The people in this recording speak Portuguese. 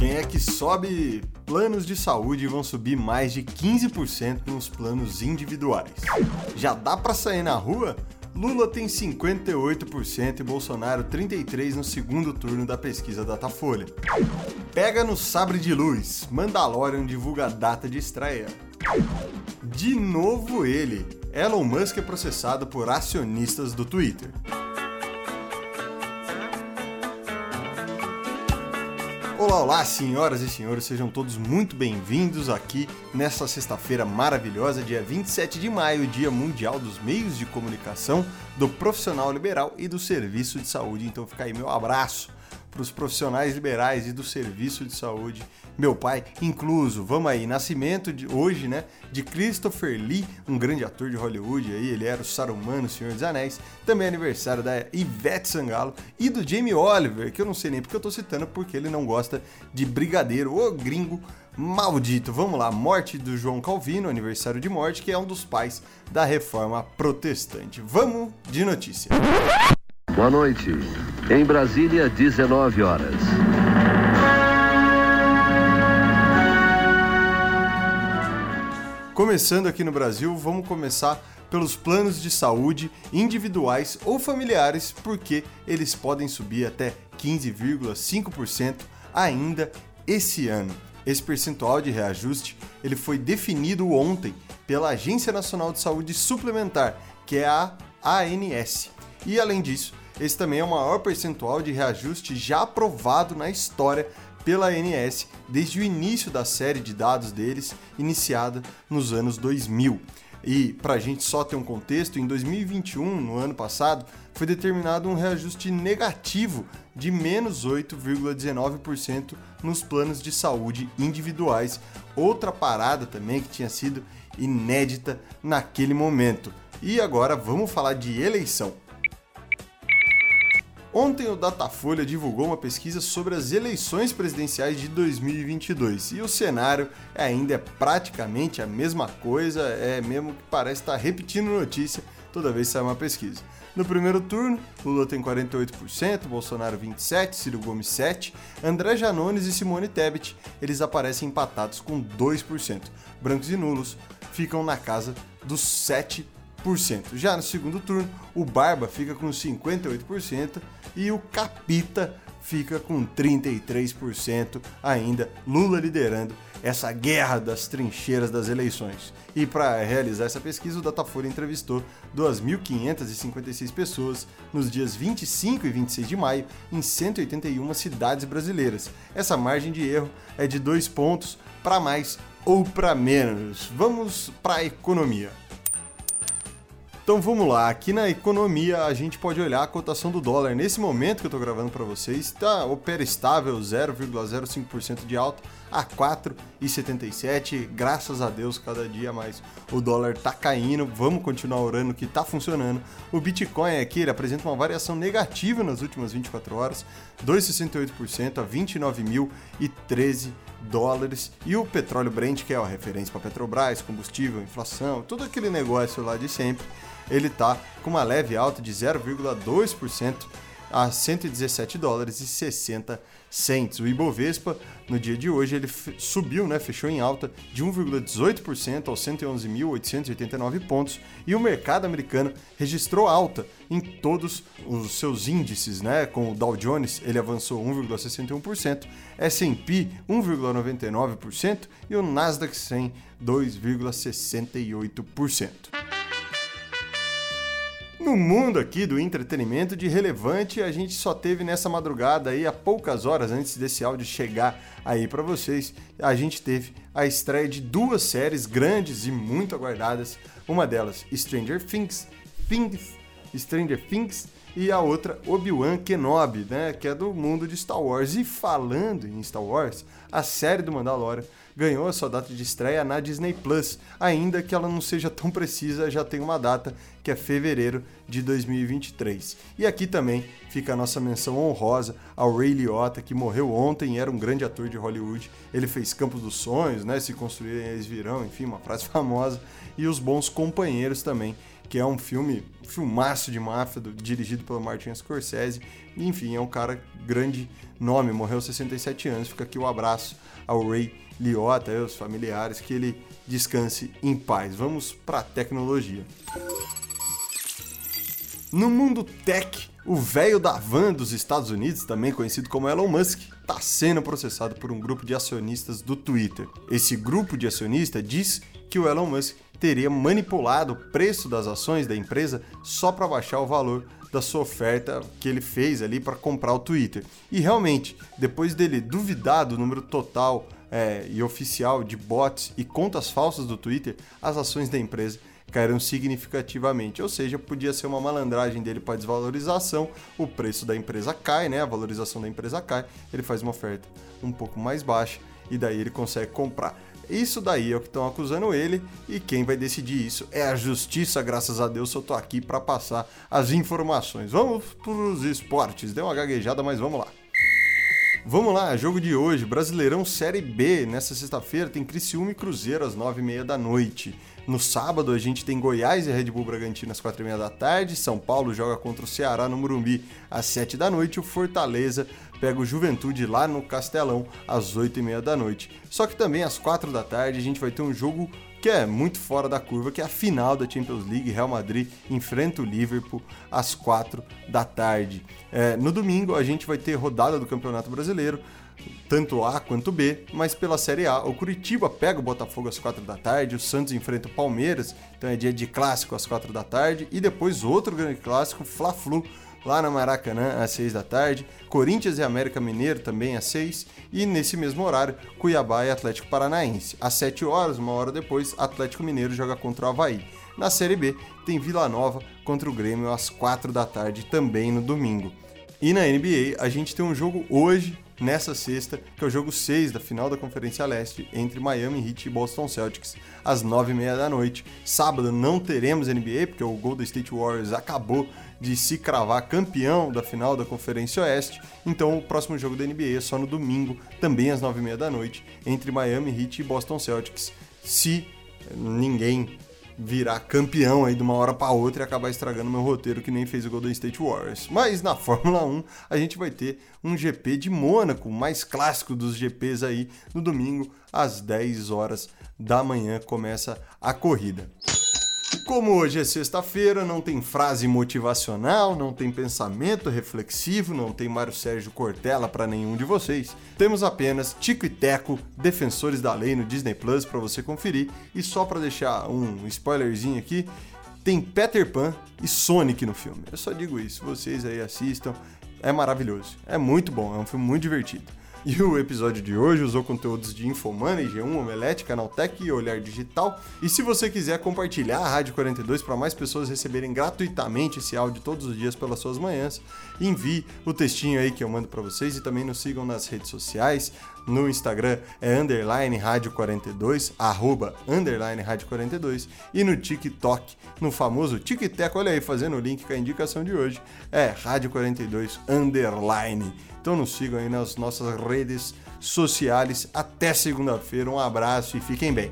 Quem é que sobe planos de saúde vão subir mais de 15% nos planos individuais? Já dá para sair na rua? Lula tem 58% e Bolsonaro 33% no segundo turno da pesquisa Datafolha. Pega no sabre de luz, Mandalorian divulga a data de estreia. De novo ele, Elon Musk é processado por acionistas do Twitter. Olá, olá, senhoras e senhores, sejam todos muito bem-vindos aqui nessa sexta-feira maravilhosa, dia 27 de maio, Dia Mundial dos Meios de Comunicação, do Profissional Liberal e do Serviço de Saúde. Então fica aí meu abraço para os profissionais liberais e do serviço de saúde, meu pai incluso. Vamos aí, nascimento de hoje, né, de Christopher Lee, um grande ator de Hollywood aí, ele era o Saruman no Senhor dos Anéis. Também é aniversário da Ivete Sangalo e do Jamie Oliver, que eu não sei nem porque eu tô citando, porque ele não gosta de brigadeiro, ô gringo maldito. Vamos lá, morte do João Calvino, aniversário de morte, que é um dos pais da reforma protestante. Vamos de notícia. Boa noite. Em Brasília, 19 horas. Começando aqui no Brasil, vamos começar pelos planos de saúde individuais ou familiares, porque eles podem subir até 15,5% ainda esse ano. Esse percentual de reajuste ele foi definido ontem pela Agência Nacional de Saúde Suplementar, que é a ANS. E além disso, esse também é o maior percentual de reajuste já aprovado na história pela ANS desde o início da série de dados deles, iniciada nos anos 2000. E para a gente só ter um contexto, em 2021, no ano passado, foi determinado um reajuste negativo de menos 8,19% nos planos de saúde individuais. Outra parada também que tinha sido inédita naquele momento. E agora vamos falar de eleição. Ontem o Datafolha divulgou uma pesquisa sobre as eleições presidenciais de 2022 e o cenário ainda é praticamente a mesma coisa, é mesmo que parece estar repetindo notícia toda vez que sai uma pesquisa. No primeiro turno, Lula tem 48%, Bolsonaro 27%, Ciro Gomes 7%, André Janones e Simone Tebet, eles aparecem empatados com 2%. Brancos e nulos ficam na casa dos 7%. Já no segundo turno, o Barba fica com 58%, e o Capita fica com 33% ainda, Lula liderando essa guerra das trincheiras das eleições. E para realizar essa pesquisa, o Datafolha entrevistou 2.556 pessoas nos dias 25 e 26 de maio em 181 cidades brasileiras. Essa margem de erro é de dois pontos para mais ou para menos. Vamos para a economia. Então vamos lá, aqui na economia a gente pode olhar a cotação do dólar. Nesse momento que eu estou gravando para vocês, tá opera estável, 0,05% de alta a 4,77. Graças a Deus, cada dia mais o dólar tá caindo. Vamos continuar orando que tá funcionando. O Bitcoin aqui ele apresenta uma variação negativa nas últimas 24 horas, 2,68% a 29.013 dólares. E o petróleo Brent, que é a referência para Petrobras, combustível, inflação, todo aquele negócio lá de sempre ele está com uma leve alta de 0,2% a 117 dólares e 60 cents. O Ibovespa, no dia de hoje, ele subiu, né, fechou em alta de 1,18% aos 111.889 pontos e o mercado americano registrou alta em todos os seus índices, né, com o Dow Jones, ele avançou 1,61%, S&P 1,99% e o Nasdaq 100 2,68%. No mundo aqui do entretenimento de relevante, a gente só teve nessa madrugada aí, há poucas horas antes desse áudio chegar aí para vocês, a gente teve a estreia de duas séries grandes e muito aguardadas. Uma delas, Stranger Things, Things Stranger Things, e a outra, Obi-Wan Kenobi, né, que é do mundo de Star Wars. E falando em Star Wars, a série do Mandalorian ganhou a sua data de estreia na Disney Plus, ainda que ela não seja tão precisa, já tem uma data que é fevereiro de 2023. E aqui também fica a nossa menção honrosa ao Ray Liotta, que morreu ontem e era um grande ator de Hollywood. Ele fez Campos dos Sonhos, né? Se construírem eles virão, enfim, uma frase famosa. E os bons companheiros também que é um filme, filmaço de máfia, do, dirigido pelo Martin Scorsese. Enfim, é um cara grande nome, morreu aos 67 anos. Fica aqui o abraço ao Ray Liotta e aos familiares, que ele descanse em paz. Vamos para a tecnologia. No mundo tech, o velho da van dos Estados Unidos, também conhecido como Elon Musk, está sendo processado por um grupo de acionistas do Twitter. Esse grupo de acionistas diz que o Elon Musk teria manipulado o preço das ações da empresa só para baixar o valor da sua oferta que ele fez ali para comprar o Twitter. E realmente, depois dele duvidar do número total é, e oficial de bots e contas falsas do Twitter, as ações da empresa caíram significativamente. Ou seja, podia ser uma malandragem dele para desvalorização, o preço da empresa cai, né? A valorização da empresa cai, ele faz uma oferta um pouco mais baixa e daí ele consegue comprar. Isso daí é o que estão acusando ele e quem vai decidir isso é a justiça, graças a Deus eu tô aqui para passar as informações. Vamos para os esportes. Deu uma gaguejada, mas vamos lá. Vamos lá, jogo de hoje, Brasileirão Série B. Nessa sexta-feira tem Criciúma e Cruzeiro às nove e meia da noite. No sábado a gente tem Goiás e Red Bull Bragantino às quatro e meia da tarde. São Paulo joga contra o Ceará no Morumbi às sete da noite. O Fortaleza pega o Juventude lá no Castelão às oito e meia da noite. Só que também às quatro da tarde a gente vai ter um jogo que é muito fora da curva, que é a final da Champions League. Real Madrid enfrenta o Liverpool às quatro da tarde. É, no domingo a gente vai ter rodada do Campeonato Brasileiro tanto A quanto B, mas pela Série A, o Curitiba pega o Botafogo às 4 da tarde, o Santos enfrenta o Palmeiras, então é dia de clássico às 4 da tarde, e depois outro grande clássico, Fla-Flu, lá na Maracanã às 6 da tarde, Corinthians e América Mineiro também às 6, e nesse mesmo horário, Cuiabá e Atlético Paranaense. Às 7 horas, uma hora depois, Atlético Mineiro joga contra o Havaí. Na Série B, tem Vila Nova contra o Grêmio às 4 da tarde, também no domingo. E na NBA, a gente tem um jogo hoje nessa sexta, que é o jogo 6 da final da Conferência Leste entre Miami Heat e Boston Celtics, às 9h30 da noite. Sábado não teremos NBA, porque o Golden State Warriors acabou de se cravar campeão da final da Conferência Oeste, então o próximo jogo da NBA é só no domingo, também às 9h30 da noite, entre Miami Heat e Boston Celtics. Se ninguém virar campeão aí de uma hora para outra e acabar estragando meu roteiro que nem fez o Golden State Warriors. Mas na Fórmula 1 a gente vai ter um GP de Mônaco, mais clássico dos GPs aí, no domingo às 10 horas da manhã começa a corrida. Como hoje é sexta-feira, não tem frase motivacional, não tem pensamento reflexivo, não tem Mário Sérgio Cortella para nenhum de vocês. Temos apenas Tico e Teco, Defensores da Lei no Disney Plus para você conferir. E só para deixar um spoilerzinho aqui, tem Peter Pan e Sonic no filme. Eu só digo isso, vocês aí assistam, é maravilhoso, é muito bom, é um filme muito divertido. E o episódio de hoje usou conteúdos de Infomoney, G1, Omelete, Canaltech e Olhar Digital. E se você quiser compartilhar a Rádio 42 para mais pessoas receberem gratuitamente esse áudio todos os dias pelas suas manhãs, envie o textinho aí que eu mando para vocês e também nos sigam nas redes sociais. No Instagram é underline rádio 42, arroba underline rádio 42 e no TikTok, no famoso TikTok, olha aí, fazendo o link com a indicação de hoje, é rádio 42 underline. Então nos sigam aí nas nossas redes sociais. Até segunda-feira. Um abraço e fiquem bem.